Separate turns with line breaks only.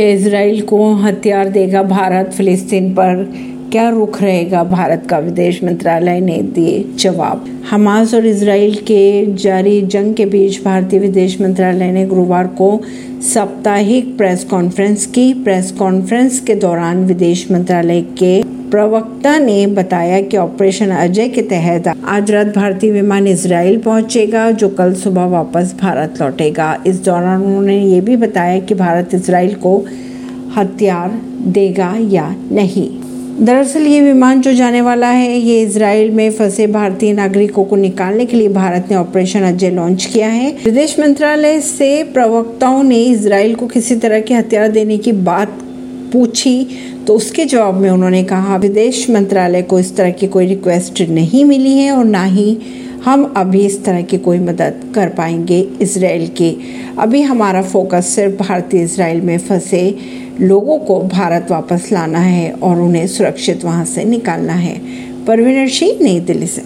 क्या इसराइल को हथियार देगा भारत फिलिस्तीन पर। क्या रुख रहेगा? भारत का विदेश मंत्रालय ने दिए जवाब। हमास और इसराइल के जारी जंग के बीच भारतीय विदेश मंत्रालय ने गुरुवार को साप्ताहिक प्रेस कॉन्फ्रेंस की। प्रेस कॉन्फ्रेंस के दौरान विदेश मंत्रालय के प्रवक्ता ने बताया कि ऑपरेशन अजय के तहत आज रात भारतीय विमान इसराइल पहुंचेगा, जो कल सुबह वापस भारत लौटेगा। इस दौरान उन्होंने ये भी बताया कि भारत इसराइल को हथियार देगा या नहीं। दरअसल ये विमान जो जाने वाला है, ये इसराइल में फंसे भारतीय नागरिकों को निकालने के लिए भारत ने ऑपरेशन अजय लॉन्च किया है। विदेश मंत्रालय से प्रवक्ताओं ने इसराइल को किसी तरह के हथियार देने की बात पूछी तो उसके जवाब में उन्होंने कहा, विदेश मंत्रालय को इस तरह की कोई रिक्वेस्ट नहीं मिली है और ना ही हम अभी इस तरह की कोई मदद कर पाएँगे इसराइल के। अभी हमारा फोकस सिर्फ़ भारतीय इसराइल में फंसे लोगों को भारत वापस लाना है और उन्हें सुरक्षित वहाँ से निकालना है। परवीनर सिंह, नई दिल्ली से।